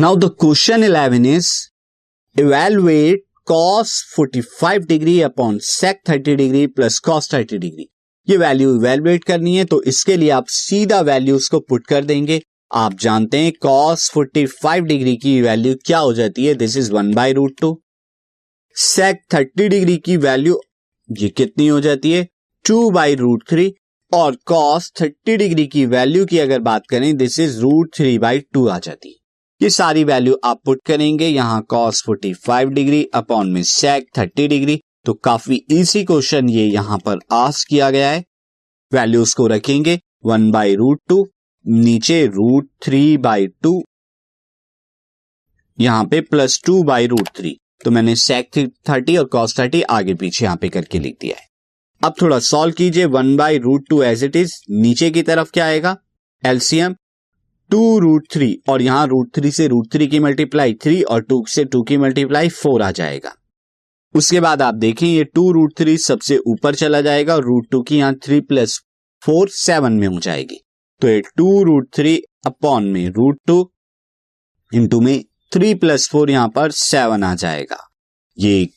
Now the question eleven is evaluate cos 45 degree upon sec 30 degree plus cos 30 degree ये value evaluate करनी है तो इसके लिए आप सीधा वैल्यूज़ को पुट कर देंगे। आप जानते हैं cos 45 डिग्री की वैल्यू क्या हो जाती है? This is one by root two sec 30 degree की वैल्यू ये कितनी हो जाती है? टू बाई रूट थ्री और कॉस 30 डिग्री की वैल्यू की अगर बात करें this is root three by two आ जाती है। ये सारी वैल्यू आप पुट करेंगे। यहाँ cos 45 डिग्री अपॉन में सेक 30 डिग्री तो काफ़ी इजी क्वेश्चन ये यहाँ पर आस किया गया है। वैल्यूज़ को रखेंगे। वन बाई रूट टू नीचे रूट थ्री बाई टू यहाँ पे plus two by root three तो मैंने सेक थर्टी और कॉस थर्टी आगे पीछे यहाँ पे करके लिख दिया है। अब थोड़ा सॉल्व कीजिए। One by root two as it is नीचे की तरफ़ क्या आएगा? एलसीएम टू रूट थ्री और यहाँ रूट थ्री से रूट थ्री की मल्टीप्लाई थ्री और टू से टू की मल्टीप्लाई फोर आ जाएगा। उसके बाद आप देखें, ये टू रूट थ्री सबसे ऊपर चला जाएगा, और रूट टू की यहाँ थ्री प्लस फोर सेवन में हो जाएगी। तो ये टू रूट थ्री अपॉन में रूट टू इंटू में थ्री प्लस फोर यहाँ पर सेवन आ जाएगा। ये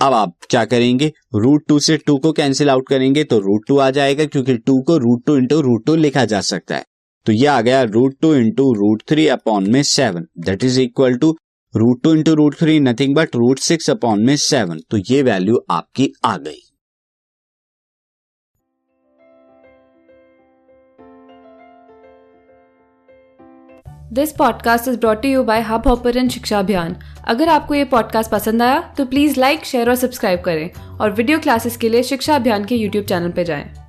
अब आप क्या करेंगे रूट टू से टू को कैंसिल आउट करेंगे तो रूट टू आ जाएगा, क्योंकि टू को root two into root two लिखा जा सकता है। तो ये आ गया root two into root three upon में seven that is equal to root two into root three nothing but root six upon में सेवन तो ये वैल्यू आपकी आ गई। This podcast is brought you by hub hopper Shiksha Abhiyan अगर आपको ये पॉडकास्ट पसंद आया तो प्लीज़ लाइक शेयर और सब्सक्राइब करें और वीडियो क्लासेस के लिए शिक्षा अभियान के यूट्यूब चैनल पर जाएँ।